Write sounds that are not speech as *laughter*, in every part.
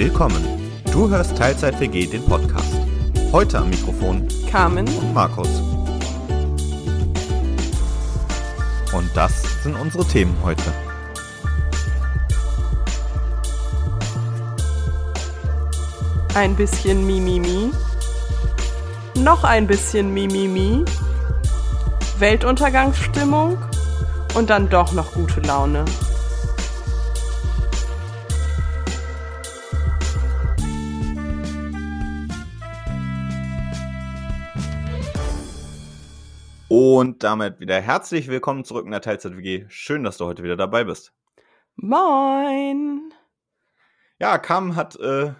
Willkommen. Du hörst Teilzeit WG, den Podcast. Heute am Mikrofon Carmen und Markus. Und das sind unsere Themen heute. ein bisschen Mimimi, noch ein bisschen Mimimi, Weltuntergangsstimmung und dann doch noch gute Laune. Und damit wieder herzlich willkommen zurück in der Teilzeit WG. Schön, dass du heute wieder dabei bist. Moin! Ja, Kam hat äh,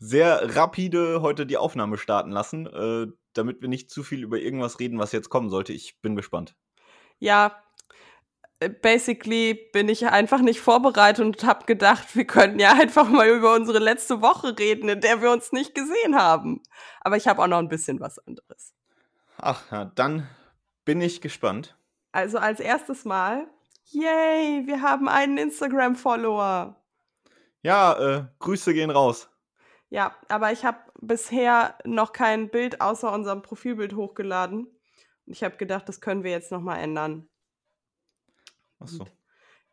sehr rapide heute die Aufnahme starten lassen, äh, damit wir nicht zu viel über irgendwas reden, was jetzt kommen sollte. Ich bin gespannt. Ja, äh, basically bin ich einfach nicht vorbereitet und habe gedacht, wir könnten ja *laughs* einfach mal über unsere letzte Woche reden, in der wir uns nicht gesehen haben. Aber ich habe auch noch ein bisschen was anderes. Ach, dann bin ich gespannt. Also als erstes Mal, yay, wir haben einen Instagram-Follower. Ja, äh, Grüße gehen raus. Ja, aber ich habe bisher noch kein Bild außer unserem Profilbild hochgeladen. Und ich habe gedacht, das können wir jetzt nochmal ändern. Ach so. Und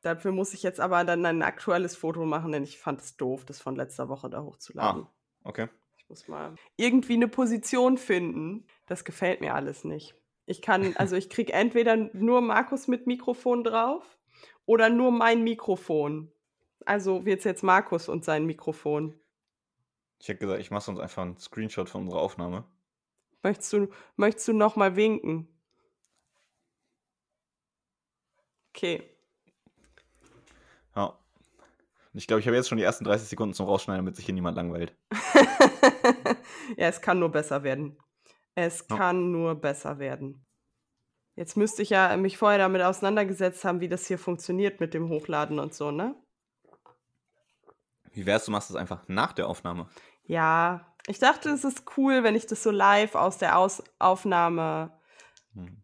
dafür muss ich jetzt aber dann ein aktuelles Foto machen, denn ich fand es doof, das von letzter Woche da hochzuladen. Ah, okay. Ich muss mal irgendwie eine Position finden. Das gefällt mir alles nicht. Ich kann, also ich kriege entweder nur Markus mit Mikrofon drauf oder nur mein Mikrofon. Also wird es jetzt Markus und sein Mikrofon. Ich hätte gesagt, ich mache uns einfach einen Screenshot von unserer Aufnahme. Möchtest du, möchtest du noch mal winken? Okay. Ja. Ich glaube, ich habe jetzt schon die ersten 30 Sekunden zum Rausschneiden, damit sich hier niemand langweilt. *laughs* ja, es kann nur besser werden. Es Ja. kann nur besser werden. Jetzt müsste ich ja mich vorher damit auseinandergesetzt haben, wie das hier funktioniert mit dem Hochladen und so, ne? Wie wär's, du machst das einfach nach der Aufnahme? Ja, ich dachte, es ist cool, wenn ich das so live aus der aus Aufnahme. Hm.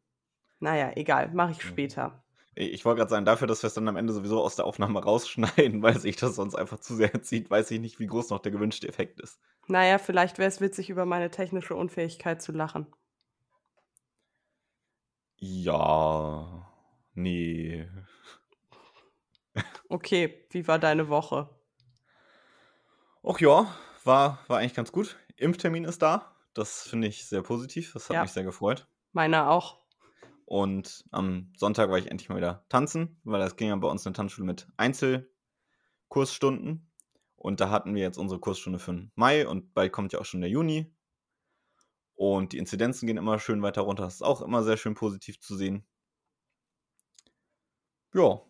Naja, egal, mache ich später. Ich ich wollte gerade sagen, dafür, dass wir es dann am Ende sowieso aus der Aufnahme *laughs* rausschneiden, weil sich das sonst einfach zu sehr zieht, weiß ich nicht, wie groß noch der gewünschte Effekt ist. Naja, vielleicht wäre es witzig, über meine technische Unfähigkeit zu lachen. Ja. Nee. Okay, wie war deine Woche? Och ja, war, war eigentlich ganz gut. Impftermin ist da. Das finde ich sehr positiv. Das hat Ja. mich sehr gefreut. Meiner auch. Und am Sonntag war ich endlich mal wieder tanzen, weil das ging ja bei uns in der Tanzschule mit Einzelkursstunden. Und da hatten wir jetzt unsere Kursstunde für den Mai und bald kommt ja auch schon der Juni. Und die Inzidenzen gehen immer schön weiter runter. Das ist auch immer sehr schön positiv zu sehen. Ja.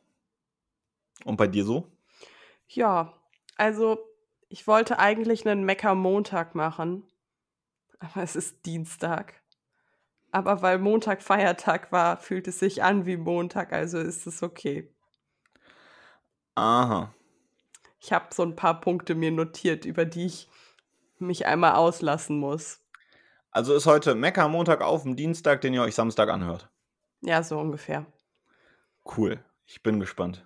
Und bei dir so? Ja, also ich wollte eigentlich einen Mecker-Montag machen, aber es ist Dienstag. Aber weil Montag Feiertag war, fühlt es sich an wie Montag, also ist es okay. Aha. Ich habe so ein paar Punkte mir notiert, über die ich mich einmal auslassen muss. Also ist heute Mecker Montag auf dem Dienstag, den ihr euch Samstag anhört. Ja, so ungefähr. Cool. Ich bin gespannt.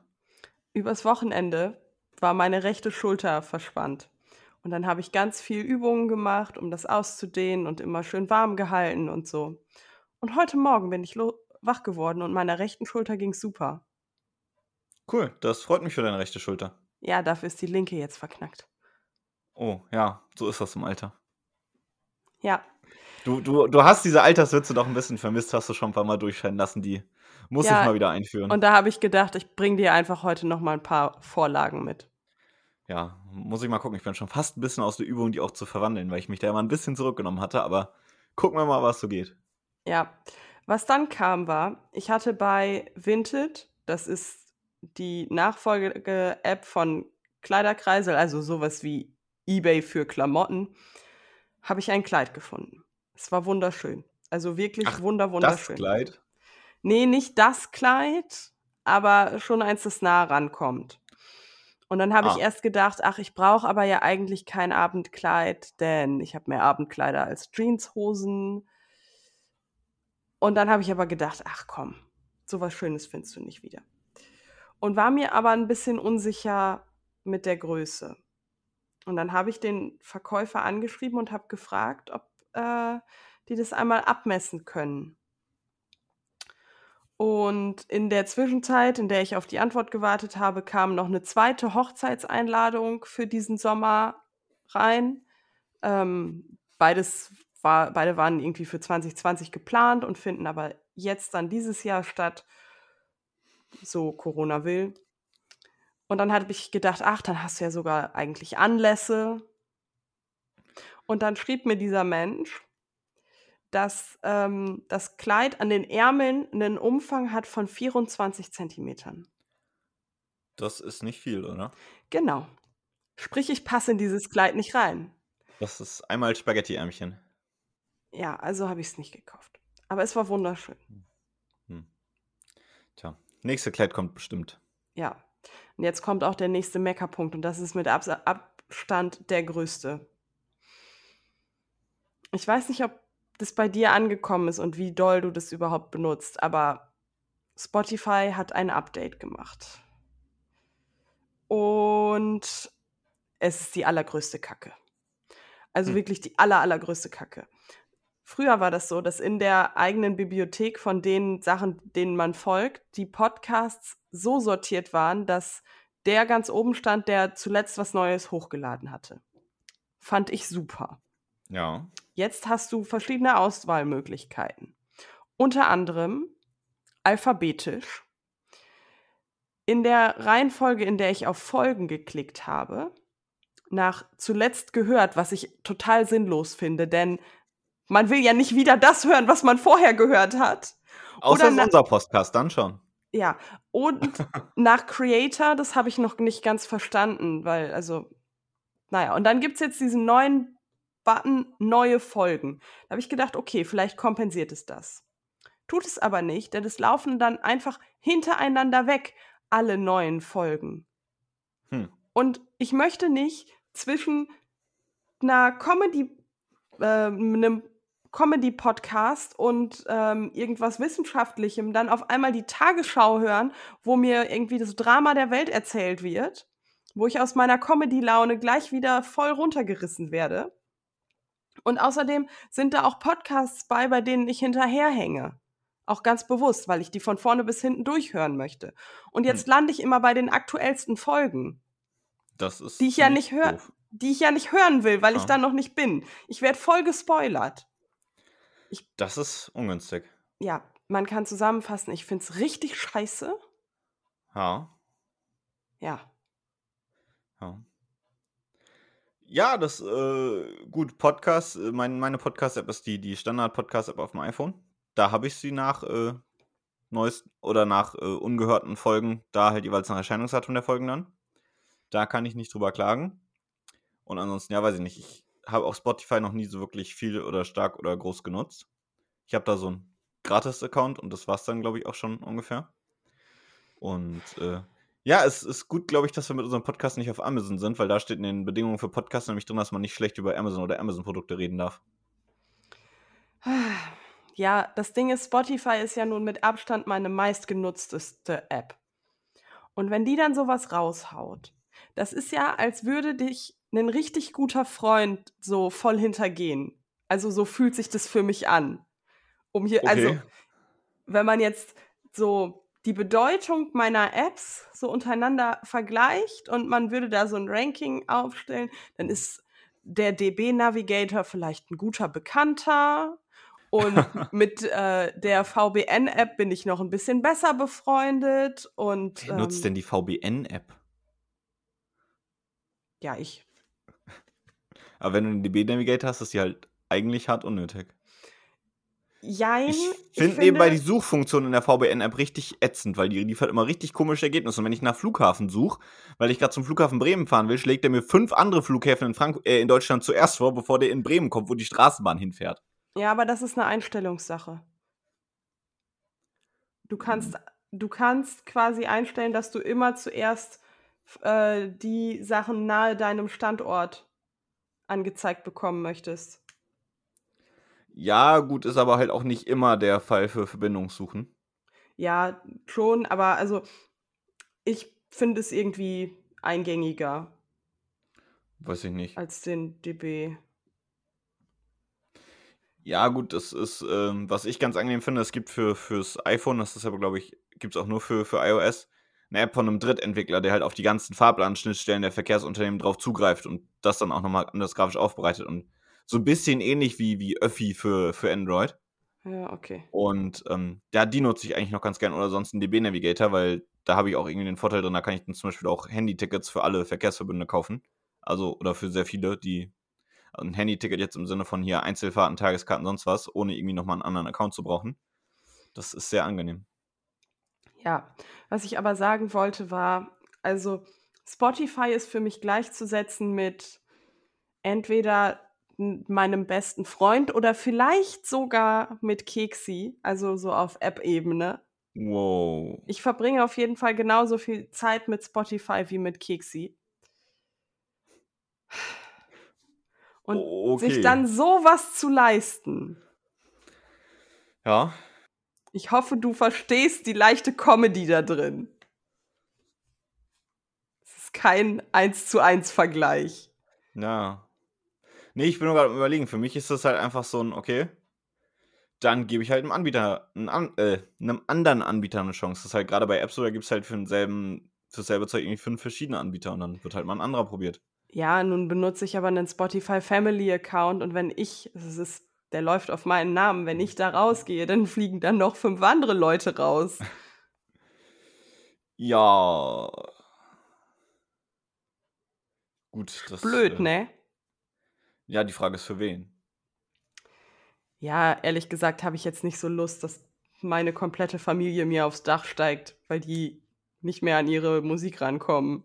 Übers Wochenende war meine rechte Schulter verspannt. Und dann habe ich ganz viel Übungen gemacht, um das auszudehnen und immer schön warm gehalten und so. Und heute Morgen bin ich wach geworden und meiner rechten Schulter ging super. Cool. Das freut mich für deine rechte Schulter. Ja, dafür ist die linke jetzt verknackt. Oh, ja, so ist das im Alter. Ja, Du, du, du hast diese Alterswitze doch ein bisschen vermisst, hast du schon ein paar Mal durchscheinen lassen. Die muss Ja, ich mal wieder einführen. und da habe ich gedacht, ich bringe dir einfach heute noch mal ein paar Vorlagen mit. ja, muss ich mal gucken. Ich bin schon fast ein bisschen aus der Übung, die auch zu verwandeln, weil ich mich da immer ein bisschen zurückgenommen hatte. Aber gucken wir mal, was so geht. Ja, was dann kam war, ich hatte bei Vinted, das ist die Nachfolge-App von Kleiderkreisel, also sowas wie eBay für Klamotten, habe ich ein Kleid gefunden. Es war wunderschön. Also wirklich Ach, wunder, Das wunderschön. Kleid. Nee, nicht das Kleid, aber schon eins, das nah rankommt. Und dann habe ich Ah. erst gedacht, ach, ich brauche aber ja eigentlich kein Abendkleid, denn ich habe mehr Abendkleider als Jeanshosen. Und dann habe ich aber gedacht, ach komm, sowas Schönes findest du nicht wieder. Und war mir aber ein bisschen unsicher, mit der Größe. Und dann habe ich den Verkäufer angeschrieben und habe gefragt, ob äh, die das einmal abmessen können. Und in der Zwischenzeit, in der ich auf die Antwort gewartet habe, kam noch eine zweite Hochzeitseinladung für diesen Sommer rein. Ähm, beides war, beide waren irgendwie für 2020 geplant und finden aber jetzt dann dieses Jahr statt, so Corona will. Und dann habe ich gedacht, ach, dann hast du ja sogar eigentlich Anlässe. Und dann schrieb mir dieser Mensch, dass ähm, das Kleid an den Ärmeln einen Umfang hat von 24 Zentimetern. Das ist nicht viel, oder? Genau. Sprich, ich passe in dieses Kleid nicht rein. Das ist einmal Spaghetti-Ärmchen. Ja, also habe ich es nicht gekauft. Aber es war wunderschön. Hm. Tja, nächste Kleid kommt bestimmt. Ja. Und jetzt kommt auch der nächste Meckerpunkt und das ist mit Abs Abstand der größte. Ich weiß nicht, ob das bei dir angekommen ist und wie doll du das überhaupt benutzt, aber Spotify hat ein Update gemacht. Und es ist die allergrößte Kacke. Also hm. wirklich die aller, allergrößte Kacke. Früher war das so, dass in der eigenen Bibliothek von den Sachen, denen man folgt, die Podcasts so sortiert waren, dass der ganz oben stand, der zuletzt was Neues hochgeladen hatte. Fand ich super. Ja. Jetzt hast du verschiedene Auswahlmöglichkeiten. Unter anderem alphabetisch. In der Reihenfolge, in der ich auf Folgen geklickt habe, nach zuletzt gehört, was ich total sinnlos finde, denn man will ja nicht wieder das hören, was man vorher gehört hat. Außer Oder unser Podcast, dann schon. Ja, und *laughs* nach Creator, das habe ich noch nicht ganz verstanden, weil, also, naja, und dann gibt es jetzt diesen neuen Button neue Folgen. Da habe ich gedacht, okay, vielleicht kompensiert es das. Tut es aber nicht, denn es laufen dann einfach hintereinander weg alle neuen Folgen. Hm. Und ich möchte nicht zwischen einer Comedy, äh, einem Comedy-Podcast und ähm, irgendwas Wissenschaftlichem dann auf einmal die Tagesschau hören, wo mir irgendwie das Drama der Welt erzählt wird, wo ich aus meiner Comedy-Laune gleich wieder voll runtergerissen werde. Und außerdem sind da auch Podcasts bei, bei denen ich hinterherhänge. Auch ganz bewusst, weil ich die von vorne bis hinten durchhören möchte. Und jetzt hm. lande ich immer bei den aktuellsten Folgen. Das ist die ich ja nicht höre, die ich ja nicht hören will, weil ja. ich da noch nicht bin. Ich werde voll gespoilert. Ich, das ist ungünstig. Ja, man kann zusammenfassen, ich finde es richtig scheiße. Ja. Ja. Ja. Ja, das, äh, gut, Podcast, äh, mein, meine Podcast-App ist die, die Standard-Podcast-App auf dem iPhone. Da habe ich sie nach äh, neues oder nach äh, ungehörten Folgen, da halt jeweils nach Erscheinungsdatum der Folgen dann. Da kann ich nicht drüber klagen. Und ansonsten, ja, weiß ich nicht. Ich habe auch Spotify noch nie so wirklich viel oder stark oder groß genutzt. Ich habe da so einen Gratis-Account und das war es dann, glaube ich, auch schon ungefähr. Und äh, ja, es ist gut, glaube ich, dass wir mit unserem Podcast nicht auf Amazon sind, weil da steht in den Bedingungen für Podcasts nämlich drin, dass man nicht schlecht über Amazon oder Amazon-Produkte reden darf. Ja, das Ding ist, Spotify ist ja nun mit Abstand meine meistgenutzteste App. Und wenn die dann sowas raushaut, das ist ja, als würde dich ein richtig guter Freund so voll hintergehen. Also so fühlt sich das für mich an. Um hier, also, okay. also, wenn man jetzt so die Bedeutung meiner Apps so untereinander vergleicht und man würde da so ein Ranking aufstellen, dann ist der DB Navigator vielleicht ein guter Bekannter und *laughs* mit äh, der VBN-App bin ich noch ein bisschen besser befreundet und Wer ähm, nutzt denn die VBN-App? Ja, ich. Aber wenn du einen DB Navigator hast, ist die halt eigentlich hart unnötig. Jein. Ich, ich find finde nebenbei die Suchfunktion in der VBN-App richtig ätzend, weil die liefert immer richtig komische Ergebnisse. Und wenn ich nach Flughafen suche, weil ich gerade zum Flughafen Bremen fahren will, schlägt er mir fünf andere Flughäfen in, Frank äh, in Deutschland zuerst vor, bevor der in Bremen kommt, wo die Straßenbahn hinfährt. Ja, aber das ist eine Einstellungssache. Du kannst, mhm. du kannst quasi einstellen, dass du immer zuerst äh, die Sachen nahe deinem Standort angezeigt bekommen möchtest. Ja, gut, ist aber halt auch nicht immer der Fall für Verbindungssuchen. Ja, schon, aber also ich finde es irgendwie eingängiger Weiß ich nicht. als den DB. Ja, gut, das ist, ähm, was ich ganz angenehm finde, es gibt für fürs iPhone, das ist aber, glaube ich, gibt es auch nur für, für iOS, eine App von einem Drittentwickler, der halt auf die ganzen Fahrplanschnittstellen der Verkehrsunternehmen drauf zugreift und das dann auch nochmal anders grafisch aufbereitet. Und so ein bisschen ähnlich wie, wie Öffi für, für Android. Ja, okay. Und ähm, ja, die nutze ich eigentlich noch ganz gern oder sonst einen DB Navigator, weil da habe ich auch irgendwie den Vorteil drin, da kann ich dann zum Beispiel auch Handy-Tickets für alle Verkehrsverbünde kaufen. Also, oder für sehr viele, die ein Handy-Ticket jetzt im Sinne von hier Einzelfahrten, Tageskarten, sonst was, ohne irgendwie nochmal einen anderen Account zu brauchen. Das ist sehr angenehm. Ja, was ich aber sagen wollte war, also Spotify ist für mich gleichzusetzen mit entweder meinem besten Freund oder vielleicht sogar mit Keksi, also so auf App-Ebene. Wow. Ich verbringe auf jeden Fall genauso viel Zeit mit Spotify wie mit Keksi. Und okay. sich dann sowas zu leisten. Ja. Ich hoffe, du verstehst die leichte Comedy da drin. Es ist kein 1 zu 1 Vergleich. Ja. Nee, ich bin nur gerade am überlegen. Für mich ist das halt einfach so ein, okay, dann gebe ich halt einem Anbieter, einem, äh, einem anderen Anbieter eine Chance. Das ist halt gerade bei App Store, da gibt es halt für denselben, für dasselbe Zeug irgendwie fünf verschiedene Anbieter und dann wird halt mal ein anderer probiert. Ja, nun benutze ich aber einen Spotify Family Account und wenn ich, das ist, der läuft auf meinen Namen, wenn ich da rausgehe, dann fliegen dann noch fünf andere Leute raus. *laughs* Ja. Gut, das. Blöd, äh, ne? Ja, die Frage ist für wen. Ja, ehrlich gesagt habe ich jetzt nicht so Lust, dass meine komplette Familie mir aufs Dach steigt, weil die nicht mehr an ihre Musik rankommen.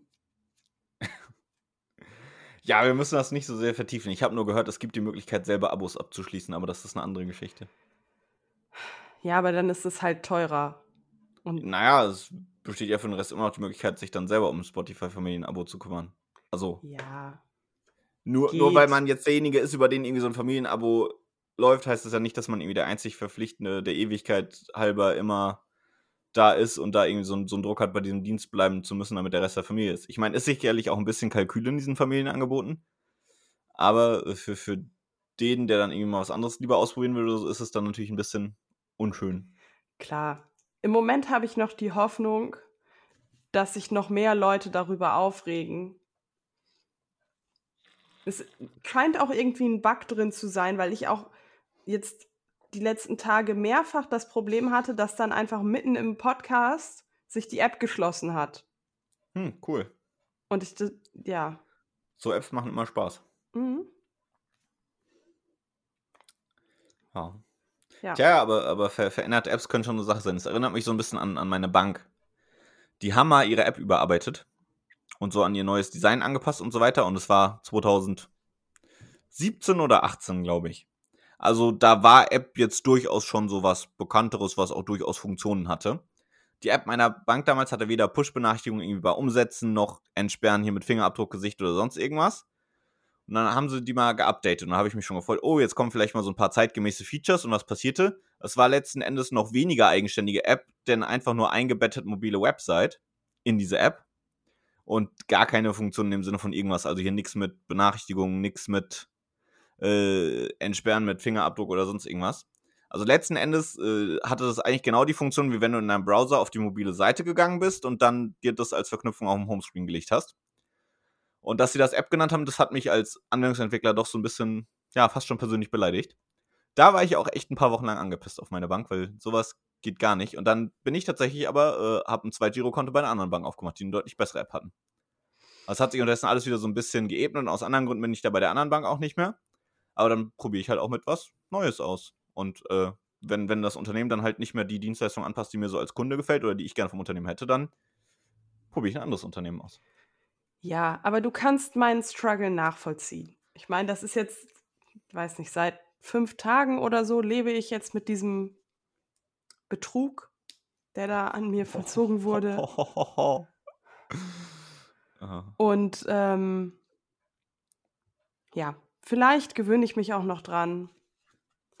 Ja, wir müssen das nicht so sehr vertiefen. Ich habe nur gehört, es gibt die Möglichkeit, selber Abos abzuschließen, aber das ist eine andere Geschichte. Ja, aber dann ist es halt teurer. Und Naja, es besteht ja für den Rest immer noch die Möglichkeit, sich dann selber um Spotify-Familien-Abo zu kümmern. Also, ja, nur, nur weil man jetzt derjenige ist, über den irgendwie so ein Familienabo läuft, heißt das ja nicht, dass man irgendwie der einzig Verpflichtende der Ewigkeit halber immer da ist und da irgendwie so, einen- so einen Druck hat, bei diesem Dienst bleiben zu müssen, damit der Rest der Familie ist. Ich meine, ist sicherlich auch ein bisschen Kalkül in diesen Familienangeboten, aber für, für den, der dann irgendwie mal was anderes lieber ausprobieren so, ist es dann natürlich ein bisschen unschön. klar. Im Moment habe ich noch die Hoffnung, dass sich noch mehr Leute darüber aufregen. Es scheint auch irgendwie ein Bug drin zu sein, weil ich auch jetzt die letzten Tage mehrfach das Problem hatte, dass dann einfach mitten im Podcast sich die App geschlossen hat. Hm, cool. Und ich, ja. So Apps machen immer Spaß. Mhm. Ja. Ja. Tja, aber, aber ver veränderte Apps können schon eine Sache sein. Das erinnert mich so ein bisschen an, an meine Bank. Die haben mal ihre App überarbeitet und so an ihr neues Design angepasst und so weiter. Und es war 2017 oder 18, glaube ich. Also da war App jetzt durchaus schon so was Bekannteres, was auch durchaus Funktionen hatte. Die App meiner Bank damals hatte weder Push-Benachrichtigungen irgendwie bei Umsetzen noch Entsperren hier mit Fingerabdruck, Gesicht oder sonst irgendwas. Und dann haben sie die mal geupdatet und dann habe ich mich schon gefreut, oh, jetzt kommen vielleicht mal so ein paar zeitgemäße Features und was passierte? Es war letzten Endes noch weniger eigenständige App, denn einfach nur eingebettet mobile Website in diese App und gar keine Funktion dem Sinne von irgendwas. Also hier nichts mit Benachrichtigungen, nichts mit äh, Entsperren mit Fingerabdruck oder sonst irgendwas. Also letzten Endes äh, hatte das eigentlich genau die Funktion, wie wenn du in deinem Browser auf die mobile Seite gegangen bist und dann dir das als Verknüpfung auf dem Homescreen gelegt hast. Und dass sie das App genannt haben, das hat mich als Anwendungsentwickler doch so ein bisschen, ja, fast schon persönlich beleidigt. Da war ich auch echt ein paar Wochen lang angepisst auf meine Bank, weil sowas geht gar nicht. Und dann bin ich tatsächlich aber, äh, habe ein Zweitgirokonto bei einer anderen Bank aufgemacht, die eine deutlich bessere App hatten. Das hat sich unterdessen alles wieder so ein bisschen geebnet und aus anderen Gründen bin ich da bei der anderen Bank auch nicht mehr. Aber dann probiere ich halt auch mit was Neues aus. Und äh, wenn, wenn das Unternehmen dann halt nicht mehr die Dienstleistung anpasst, die mir so als Kunde gefällt oder die ich gerne vom Unternehmen hätte, dann probiere ich ein anderes Unternehmen aus. Ja, aber du kannst meinen Struggle nachvollziehen. Ich meine, das ist jetzt, ich weiß nicht, seit fünf Tagen oder so lebe ich jetzt mit diesem Betrug, der da an mir verzogen wurde. *laughs* Und ähm, ja, vielleicht gewöhne ich mich auch noch dran.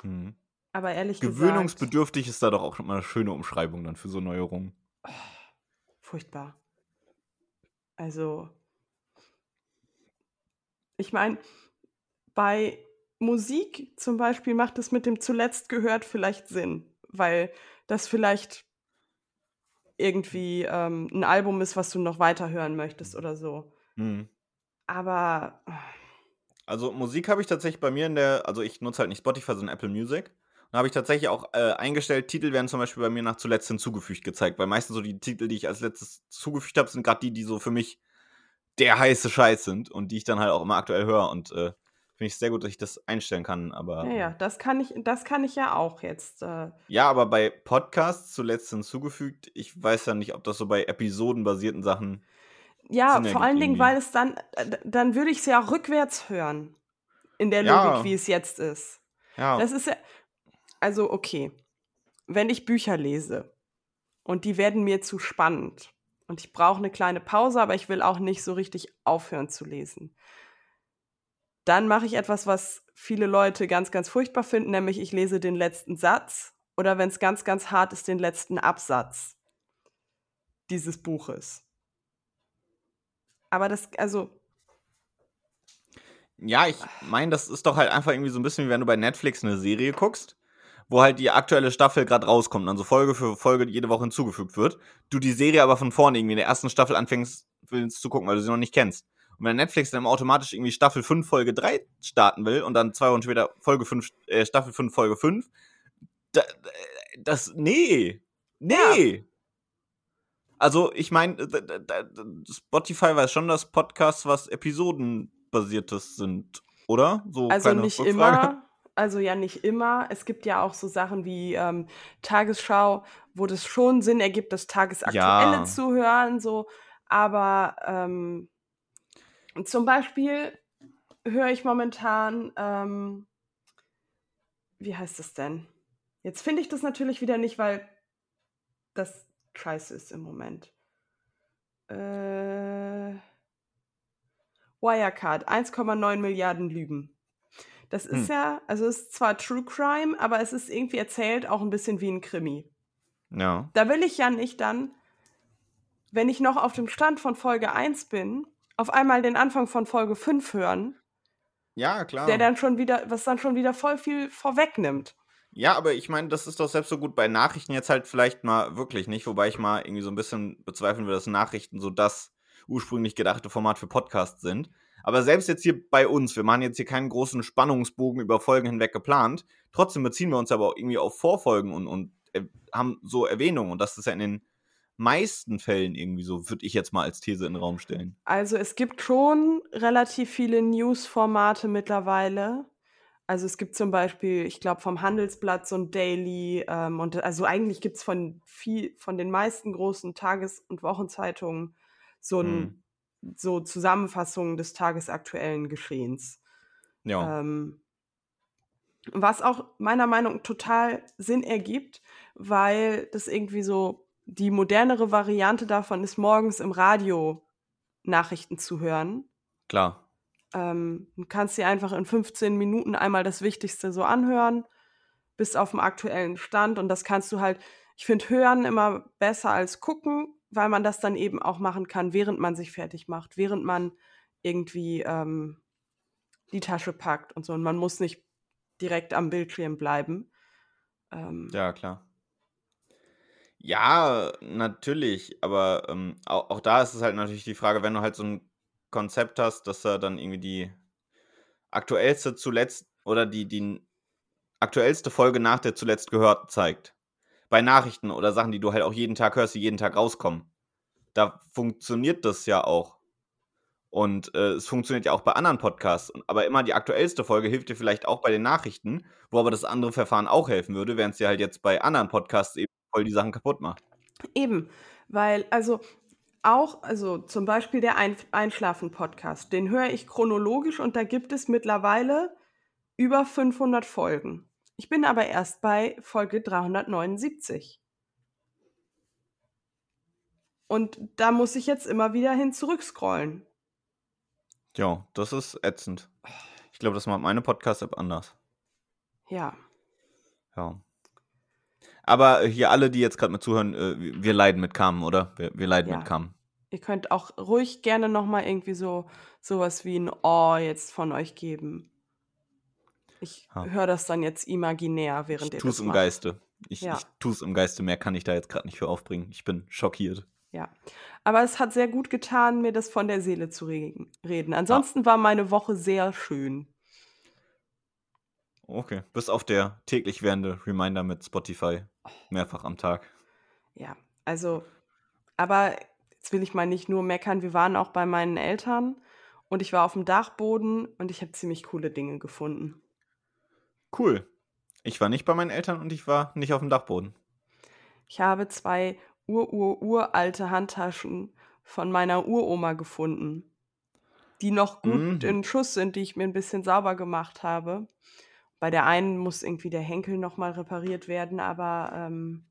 Hm. Aber ehrlich gesagt, Gewöhnungsbedürftig ist da doch auch immer eine schöne Umschreibung dann für so Neuerungen. furchtbar. Also, Ich meine, bei Musik zum Beispiel macht es mit dem zuletzt gehört vielleicht Sinn, weil das vielleicht irgendwie ähm, ein Album ist, was du noch weiterhören möchtest oder so. Mhm. Aber Also Musik habe ich tatsächlich bei mir in der, also ich nutze halt nicht Spotify, sondern Apple Music. Da habe ich tatsächlich auch äh, eingestellt, Titel werden zum Beispiel bei mir nach zuletzt hinzugefügt gezeigt, weil meistens so die Titel, die ich als letztes zugefügt habe, sind gerade die, die so für mich der heiße Scheiß sind und die ich dann halt auch immer aktuell höre. Und äh, finde ich sehr gut, dass ich das einstellen kann. Aber ja, ja, das kann ich, das kann ich ja auch jetzt. Äh, ja, aber bei Podcasts zuletzt hinzugefügt, ich weiß ja nicht, ob das so bei episodenbasierten Sachen. Ja, Sinn vor allen Dingen, weil es dann, äh, dann würde ich es ja rückwärts hören. In der Ja. Logik, wie es jetzt ist. Ja, Das ist ja, also okay, wenn ich Bücher lese und die werden mir zu spannend und ich brauche eine kleine Pause, aber ich will auch nicht so richtig aufhören zu lesen, dann mache ich etwas, was viele Leute ganz, ganz furchtbar finden, nämlich ich lese den letzten Satz oder wenn es ganz, ganz hart ist, den letzten Absatz dieses Buches. Aber das, also, Ja, ich meine, das ist doch halt einfach irgendwie so ein bisschen wie wenn du bei Netflix eine Serie guckst, wo halt die aktuelle Staffel gerade rauskommt, dann so Folge für Folge jede Woche hinzugefügt wird. Du die Serie aber von vorne irgendwie in der ersten Staffel anfängst willst zu gucken, weil du sie noch nicht kennst. Und wenn Netflix dann automatisch irgendwie Staffel 5 Folge 3 starten will und dann zwei Wochen später Folge 5 äh, Staffel 5 Folge 5, da, das nee. Nee. Also, ich meine, Spotify weiß schon, dass Podcasts was episodenbasiertes sind, oder? So Also nicht Rückfrage. immer, also ja nicht immer. Es gibt ja auch so Sachen wie ähm, Tagesschau, wo das schon Sinn ergibt, das Tagesaktuelle Ja. zu hören, so. Aber ähm, zum Beispiel höre ich momentan, ähm, wie heißt es denn? Jetzt finde ich das natürlich wieder nicht, weil das ist im Moment. Äh, Wirecard, 1,9 Milliarden Lügen. Das ist Hm. ja, also es ist zwar True Crime, aber es ist irgendwie erzählt auch ein bisschen wie ein Krimi. Ja. Da will ich ja nicht dann, wenn ich noch auf dem Stand von Folge 1 bin, auf einmal den Anfang von Folge 5 hören, Ja, klar. der dann schon wieder, was dann schon wieder voll viel vorwegnimmt. Ja, aber ich meine, das ist doch selbst so gut bei Nachrichten jetzt halt vielleicht mal wirklich nicht, wobei ich mal irgendwie so ein bisschen bezweifeln würde, dass Nachrichten so das ursprünglich gedachte Format für Podcasts sind. Aber selbst jetzt hier bei uns, wir machen jetzt hier keinen großen Spannungsbogen über Folgen hinweg geplant, trotzdem beziehen wir uns aber auch irgendwie auf Vorfolgen und, und äh, haben so Erwähnungen und das ist ja in den meisten Fällen irgendwie so, würde ich jetzt mal als These in den Raum stellen. Also es gibt schon relativ viele News-Formate mittlerweile. Also es gibt zum Beispiel, ich glaube, vom Handelsblatt so ein Daily ähm, und also eigentlich gibt es von viel, von den meisten großen Tages- und Wochenzeitungen so ein so Zusammenfassungen des tagesaktuellen Geschehens. Ja. Ähm, was auch meiner Meinung nach total Sinn ergibt, weil das irgendwie so die modernere Variante davon ist, morgens im Radio Nachrichten zu hören. Klar. Ähm, du kannst dir einfach in 15 Minuten einmal das Wichtigste so anhören, bist auf dem aktuellen Stand und das kannst du halt, ich finde, hören immer besser als gucken, weil man das dann eben auch machen kann, während man sich fertig macht, während man irgendwie ähm, die Tasche packt und so. Und man muss nicht direkt am Bildschirm bleiben. Ähm, Ja, klar. Ja, natürlich, aber ähm, auch, auch da ist es halt natürlich die Frage, wenn du halt so ein Konzept hast, dass er dann irgendwie die aktuellste zuletzt oder die, die aktuellste Folge nach der zuletzt gehört zeigt. Bei Nachrichten oder Sachen, die du halt auch jeden Tag hörst, die jeden Tag rauskommen. Da funktioniert das ja auch. Und äh, es funktioniert ja auch bei anderen Podcasts. Aber immer die aktuellste Folge hilft dir vielleicht auch bei den Nachrichten, wo aber das andere Verfahren auch helfen würde, während es dir halt jetzt bei anderen Podcasts eben voll die Sachen kaputt macht. Eben, weil also auch, also zum Beispiel der Ein Einschlafen-Podcast, den höre ich chronologisch und da gibt es mittlerweile über 500 Folgen. Ich bin aber erst bei Folge 379. Und da muss ich jetzt immer wieder hin zurückscrollen. Ja, das ist ätzend. Ich glaube, das macht meine Podcast-App anders. Ja. Ja. Aber hier alle, die jetzt gerade mit zuhören, äh, wir leiden mit Carmen, oder? Wir, wir leiden Ja. mit Carmen. Ihr könnt auch ruhig gerne noch mal irgendwie so sowas wie ein Oh jetzt von euch geben. Ich höre das dann jetzt imaginär, Ich während ihr tue es das im macht. Geiste. Ich, Ja. ich tue es im Geiste. Mehr kann ich da jetzt gerade nicht für aufbringen. Ich bin schockiert. Ja. Aber es hat sehr gut getan, mir das von der Seele zu reden. Ansonsten war meine Woche sehr schön. Okay. Bis auf der täglich währende Reminder mit Spotify. Mehrfach am Tag. Ja, also aber jetzt will ich mal nicht nur meckern, wir waren auch bei meinen Eltern und ich war auf dem Dachboden und ich habe ziemlich coole Dinge gefunden. Cool. Ich war nicht bei meinen Eltern und ich war nicht auf dem Dachboden. Ich habe zwei ur-ur-uralte Handtaschen von meiner Uroma gefunden, die noch gut Mhm. in Schuss sind, die ich mir ein bisschen sauber gemacht habe. Bei der einen muss irgendwie der Henkel noch mal repariert werden, aber ähm,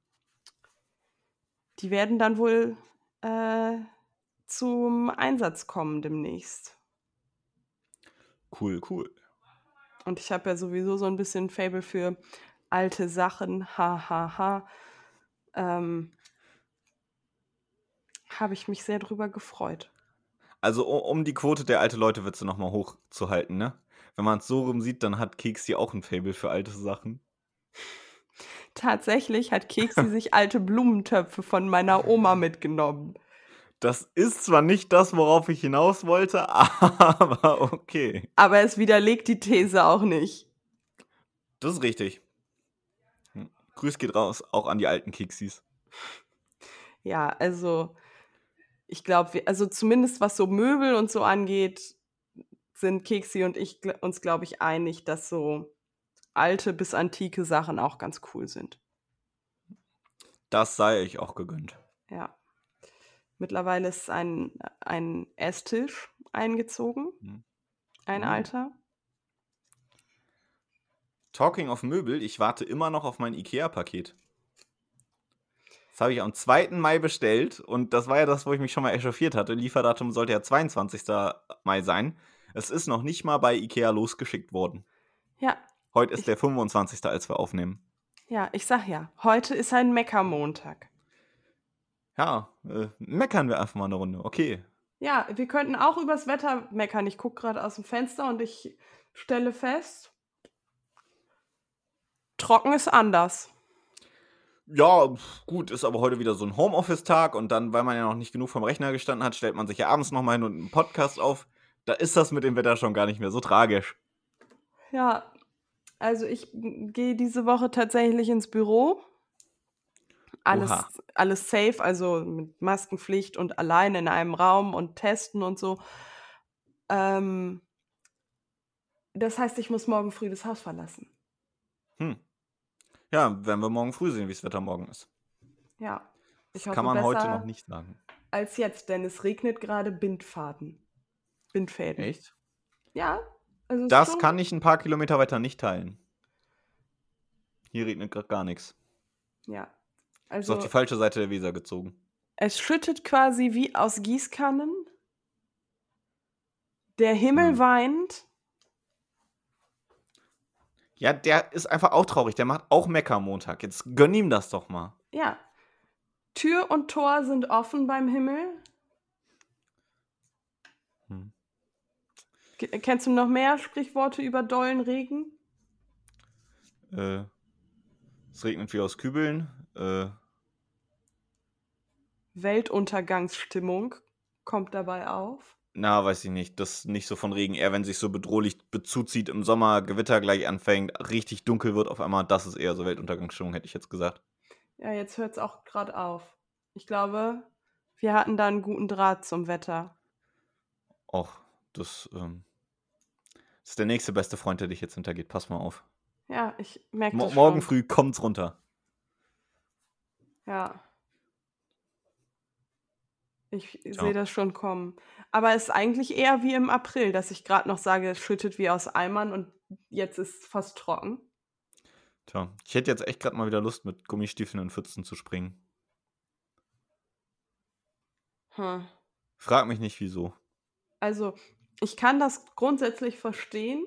die werden dann wohl äh, zum Einsatz kommen demnächst. Cool, cool. Und ich habe ja sowieso so ein bisschen Fable für alte Sachen. Ha, ha, ha. Ähm, habe ich mich sehr drüber gefreut. Also um die Quote der alte Leute Witze nochmal hochzuhalten, ne? Wenn man es so rum sieht, dann hat Keksi auch ein Fable für alte Sachen. Tatsächlich hat Keksi sich alte Blumentöpfe von meiner Oma mitgenommen. Das ist zwar nicht das, worauf ich hinaus wollte, *laughs* aber okay. Aber es widerlegt die These auch nicht. Das ist richtig. Hm. Grüß geht raus, auch an die alten Keksis. Ja, also ich glaube, also zumindest was so Möbel und so angeht, sind Keksi und ich uns, glaube ich, einig, dass so alte bis antike Sachen auch ganz cool sind. Das sei ich auch gegönnt. Ja. Mittlerweile ist ein, ein Esstisch eingezogen, Hm. ein Mhm. alter. Talking of Möbel, ich warte immer noch auf mein IKEA-Paket. Das habe ich am 2. Mai bestellt und das war ja das, wo ich mich schon mal echauffiert hatte. Lieferdatum sollte ja 22. Mai sein. Es ist noch nicht mal bei IKEA losgeschickt worden. Ja, Heute ist der 25. als wir aufnehmen. ja, ich sag ja, heute ist ein Meckermontag. Ja, äh, meckern wir einfach mal eine Runde. Okay. Ja, wir könnten auch übers Wetter meckern. Ich gucke gerade aus dem Fenster und ich stelle fest, trocken ist anders. Ja, gut, ist aber heute wieder so ein Homeoffice-Tag und dann, weil man ja noch nicht genug vom Rechner gestanden hat, stellt man sich ja abends nochmal hin und einen Podcast auf. Da ist das mit dem Wetter schon gar nicht mehr so tragisch. Ja, also ich gehe diese Woche tatsächlich ins Büro. Alles, Oha. alles safe, also mit Maskenpflicht und allein in einem Raum und testen und so. Ähm, das heißt, ich muss morgen früh das Haus verlassen. Hm. Ja, werden wir morgen früh sehen, wie das Wetter morgen ist. Ja, ich Das hoffe kann man heute noch nicht sagen. als jetzt, denn es regnet gerade Bindfaden. Bindfäden. Echt? Ja. Also ist Das kann ich ein paar Kilometer weiter nicht teilen. Hier regnet gerade gar nichts. Ja. Ist Also auf die falsche Seite der Weser gezogen. es schüttet quasi wie aus Gießkannen. Der Himmel Hm. weint. Ja, der ist einfach auch traurig. Der macht auch Meckermontag. Jetzt gönn ihm das doch mal. Ja. Tür und Tor sind offen beim Himmel. Hm. Ke- Kennst du noch mehr Sprichworte über dollen Regen? Äh, es regnet wie aus Kübeln. Äh, Weltuntergangsstimmung kommt dabei auf. na, weiß ich nicht. Das ist nicht so von Regen. Eher, wenn sich so bedrohlich bezuzieht im Sommer, Gewitter gleich anfängt, richtig dunkel wird auf einmal. Das ist eher so Weltuntergangsstimmung, hätte ich jetzt gesagt. Ja, jetzt hört es auch gerade auf. Ich glaube, wir hatten da einen guten Draht zum Wetter. Och, das, ähm, das ist der nächste beste Freund, der dich jetzt hintergeht. Pass mal auf. Ja, ich merke Mo das morgen schon. früh kommt's runter. Ja. Ich sehe das schon kommen. Aber es ist eigentlich eher wie im April, dass ich gerade noch sage, es schüttet wie aus Eimern und jetzt ist es fast trocken. Tja, ich hätte jetzt echt gerade mal wieder Lust, mit Gummistiefeln in Pfützen zu springen. Hm. Frag mich nicht, wieso. Also, ich kann das grundsätzlich verstehen.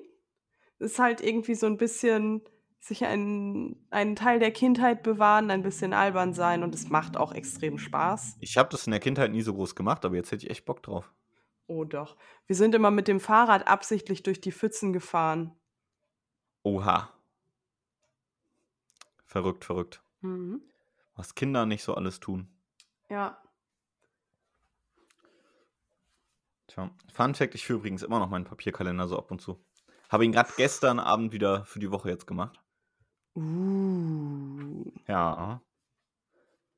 Es ist halt irgendwie so ein bisschen sich einen, einen Teil der Kindheit bewahren, ein bisschen albern sein und es macht auch extrem Spaß. Ich habe das in der Kindheit nie so groß gemacht, aber jetzt hätte ich echt Bock drauf. Oh doch. Wir sind immer mit dem Fahrrad absichtlich durch die Pfützen gefahren. Oha. Verrückt, verrückt. Mhm. Was Kinder nicht so alles tun. Ja. Tja. Fun Fact: Ich führe übrigens immer noch meinen Papierkalender so ab und zu. Habe ihn gerade gestern Abend wieder für die Woche jetzt gemacht. Uh. Ja.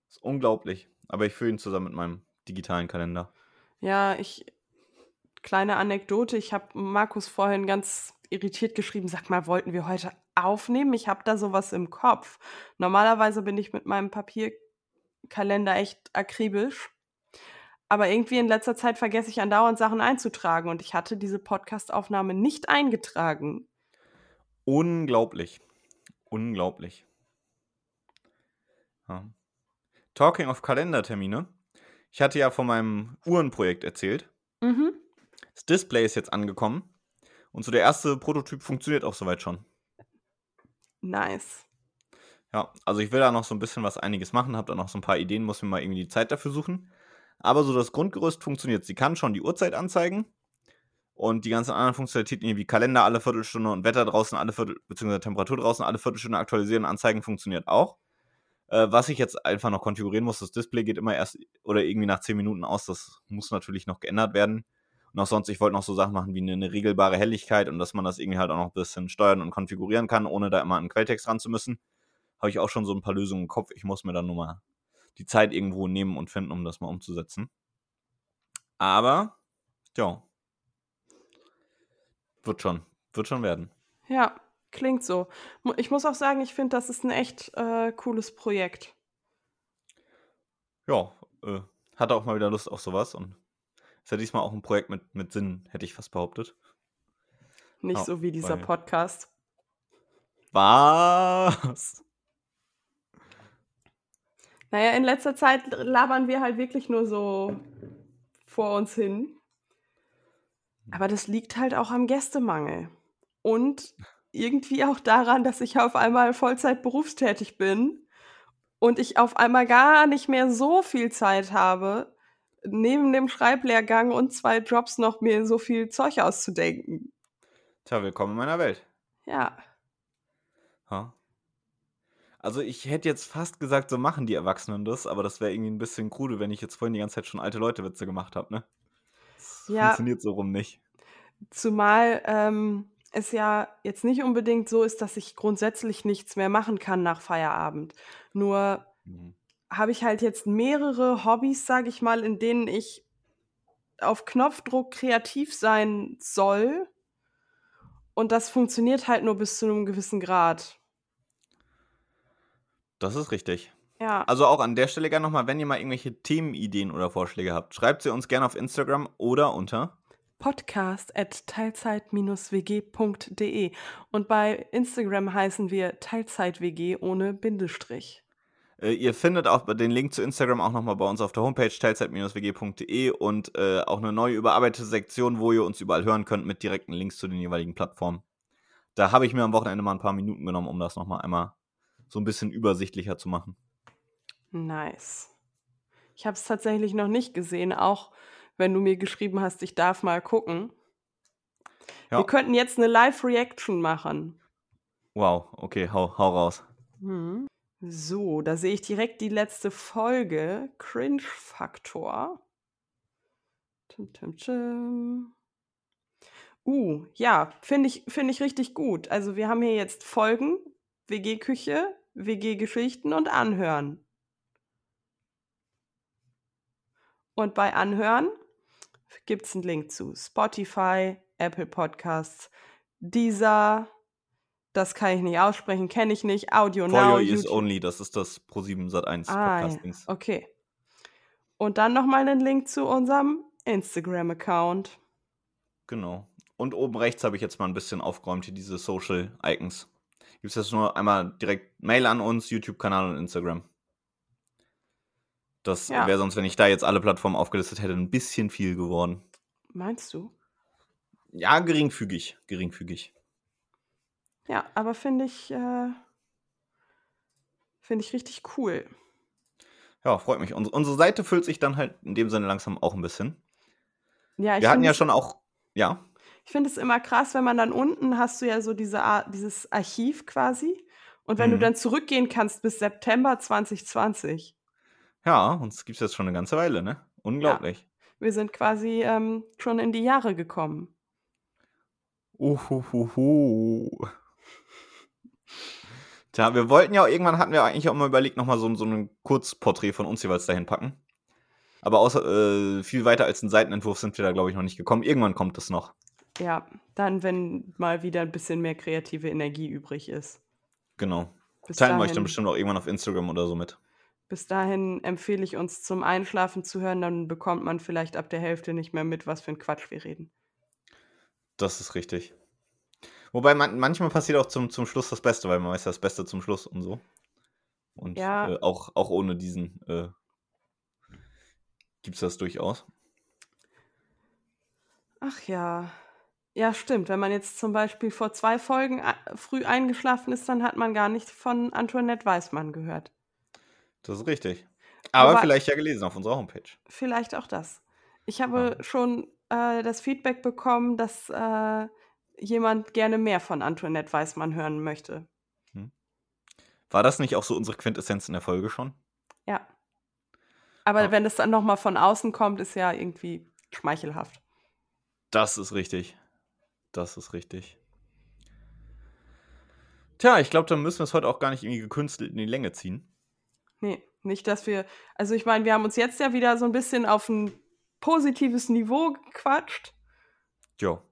Ist unglaublich. Aber ich führe ihn zusammen mit meinem digitalen Kalender. Ja, ich. Kleine Anekdote. Ich habe Markus vorhin ganz irritiert geschrieben: Sag mal, wollten wir heute aufnehmen? Ich habe da sowas im Kopf. Normalerweise bin ich mit meinem Papierkalender echt akribisch. Aber irgendwie in letzter Zeit vergesse ich andauernd Sachen einzutragen und ich hatte diese Podcast-Aufnahme nicht eingetragen. Unglaublich. Unglaublich. Ja. Talking of Kalendertermine. Ich hatte ja von meinem Uhrenprojekt erzählt. Mhm. Das Display ist jetzt angekommen. Und so der erste Prototyp funktioniert auch soweit schon. Nice. Ja, also ich will da noch so ein bisschen was einiges machen, habe da noch so ein paar Ideen, muss mir mal irgendwie die Zeit dafür suchen. Aber so das Grundgerüst funktioniert. Sie kann schon die Uhrzeit anzeigen und die ganzen anderen Funktionalitäten wie Kalender alle Viertelstunde und Wetter draußen alle Viertel, beziehungsweise Temperatur draußen alle Viertelstunde aktualisieren, anzeigen funktioniert auch. Äh, was ich jetzt einfach noch konfigurieren muss, das Display geht immer erst oder irgendwie nach 10 Minuten aus. Das muss natürlich noch geändert werden. Und auch sonst, ich wollte noch so Sachen machen wie eine, eine, regelbare Helligkeit und dass man das irgendwie halt auch noch ein bisschen steuern und konfigurieren kann, ohne da immer einen Quelltext ran zu müssen. Habe ich auch schon so ein paar Lösungen im Kopf. Ich muss mir dann nur mal die Zeit irgendwo nehmen und finden, um das mal umzusetzen. Aber, ja. Wird schon. Wird schon werden. Ja, klingt so. Ich muss auch sagen, ich finde, das ist ein echt äh, cooles Projekt. Ja, äh, hatte auch mal wieder Lust auf sowas und ist ja diesmal auch ein Projekt mit, mit Sinn, hätte ich fast behauptet. Nicht ja, so wie dieser Podcast. Was? Naja, in letzter Zeit labern wir halt wirklich nur so vor uns hin. Aber das liegt halt auch am Gästemangel. Und irgendwie auch daran, dass ich auf einmal Vollzeit berufstätig bin und ich auf einmal gar nicht mehr so viel Zeit habe, neben dem Schreiblehrgang und zwei Jobs noch mir so viel Zeug auszudenken. Tja, willkommen in meiner Welt. Ja. Ha. Also ich hätte jetzt fast gesagt, so machen die Erwachsenen das, aber das wäre irgendwie ein bisschen krude, wenn ich jetzt vorhin die ganze Zeit schon alte Leute Witze gemacht habe, ne? Das ja, funktioniert so rum nicht. Zumal ähm, es ja jetzt nicht unbedingt so ist, dass ich grundsätzlich nichts mehr machen kann nach Feierabend. Nur mhm. habe ich halt jetzt mehrere Hobbys, sage ich mal, in denen ich auf Knopfdruck kreativ sein soll. Und das funktioniert halt nur bis zu einem gewissen Grad. Das ist richtig. Ja. Also auch an der Stelle gerne nochmal, wenn ihr mal irgendwelche Themenideen oder Vorschläge habt, schreibt sie uns gerne auf Instagram oder unter podcast at teilzeit-wg.de und bei Instagram heißen wir Teilzeit-WG ohne Bindestrich. Äh, ihr findet auch den Link zu Instagram auch nochmal bei uns auf der Homepage teilzeit-wg.de und äh, auch eine neue überarbeitete Sektion, wo ihr uns überall hören könnt mit direkten Links zu den jeweiligen Plattformen. Da habe ich mir am Wochenende mal ein paar Minuten genommen, um das nochmal einmal so ein bisschen übersichtlicher zu machen. Nice. Ich habe es tatsächlich noch nicht gesehen, auch wenn du mir geschrieben hast, ich darf mal gucken. Ja. Wir könnten jetzt eine Live-Reaction machen. Wow, okay, hau, hau raus. Hm. So, da sehe ich direkt die letzte Folge. Cringe-Faktor. Uh, ja, finde ich, find ich richtig gut. Also wir haben hier jetzt Folgen, WG-Küche, WG-Geschichten und Anhören. Und bei Anhören gibt es einen Link zu Spotify, Apple Podcasts, Deezer, das kann ich nicht aussprechen, kenne ich nicht, Audio For Now. is Only, das ist das Pro7 Sat1 ah, Podcast-Dings. Okay. Und dann nochmal einen Link zu unserem Instagram-Account. Genau. Und oben rechts habe ich jetzt mal ein bisschen aufgeräumt, hier diese Social Icons gibt es jetzt nur einmal direkt Mail an uns, YouTube-Kanal und Instagram. Das ja. wäre sonst, wenn ich da jetzt alle Plattformen aufgelistet hätte, ein bisschen viel geworden. Meinst du? Ja, geringfügig. Geringfügig. Ja, aber finde ich, äh, finde ich richtig cool. Ja, freut mich. Uns, unsere Seite füllt sich dann halt in dem Sinne langsam auch ein bisschen. Ja, ich Wir hatten ja schon auch, ja, ich finde es immer krass, wenn man dann unten hast du ja so diese Art, dieses Archiv quasi. Und wenn du mhm. dann zurückgehen kannst bis September 2020. ja, uns gibt es jetzt schon eine ganze Weile, ne? Ja, Unglaublich. wir sind quasi ähm, schon in die Jahre gekommen. Uhuhuhu. Tja, wir wollten ja, irgendwann hatten wir eigentlich auch mal überlegt, nochmal so, so ein Kurzporträt von uns jeweils dahin packen. Aber außer, äh, viel weiter als ein Seitenentwurf sind wir da, glaube ich, noch nicht gekommen. Irgendwann kommt es noch. Ja, dann, wenn mal wieder ein bisschen mehr kreative Energie übrig ist. Genau. Bis Teilen wir euch dann bestimmt auch irgendwann auf Instagram oder so mit. bis dahin empfehle ich uns zum Einschlafen zu hören, dann bekommt man vielleicht ab der Hälfte nicht mehr mit, was für ein Quatsch wir reden. Das ist richtig. Wobei man, manchmal passiert auch zum, zum Schluss das Beste, weil man weiß ja das Beste zum Schluss und so. Und Ja, äh, auch, auch ohne diesen äh, gibt es das durchaus. ach ja. Ja, stimmt. Wenn man jetzt zum Beispiel vor zwei Folgen a- früh eingeschlafen ist, dann hat man gar nicht von Antoinette Weismann gehört. Das ist richtig. Aber Wobei, vielleicht ja gelesen auf unserer Homepage. vielleicht auch das. Ich Ja. habe schon äh, das Feedback bekommen, dass äh, jemand gerne mehr von Antoinette Weismann hören möchte. Hm. War das nicht auch so unsere Quintessenz in der Folge schon? Ja. Aber Ja. wenn es dann nochmal von außen kommt, ist ja irgendwie schmeichelhaft. Das ist richtig. Das ist richtig. Tja, ich glaube, dann müssen wir es heute auch gar nicht irgendwie gekünstelt in die Länge ziehen. Nee, nicht, dass wir. Also, ich meine, wir haben uns jetzt ja wieder so ein bisschen auf ein positives Niveau gequatscht. Jo,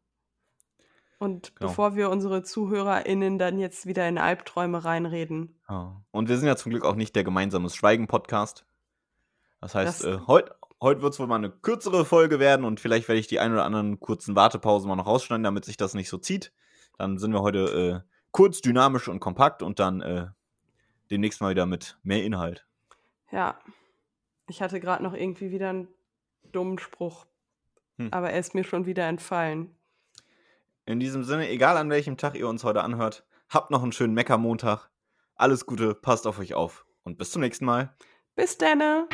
Und genau. bevor wir unsere ZuhörerInnen dann jetzt wieder in Albträume reinreden, Ja. Und wir sind ja zum Glück auch nicht der gemeinsames Schweigen-Podcast. Das heißt, das. äh, heute heut wird es wohl mal eine kürzere Folge werden und vielleicht werde ich die ein oder anderen kurzen Wartepausen mal noch rausschneiden, damit sich das nicht so zieht. Dann sind wir heute äh, kurz, dynamisch und kompakt und dann äh, demnächst mal wieder mit mehr Inhalt. Ja, ich hatte gerade noch irgendwie wieder einen dummen Spruch, Hm. aber er ist mir schon wieder entfallen. In diesem Sinne, egal an welchem Tag ihr uns heute anhört, habt noch einen schönen Meckermontag. Alles Gute, passt auf euch auf und bis zum nächsten Mal. Bis denne!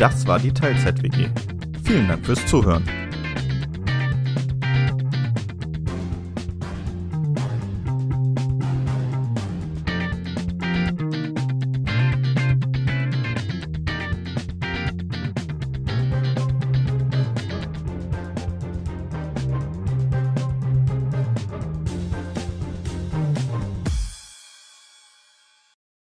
Das war die Teilzeit-WG. Vielen Dank fürs Zuhören.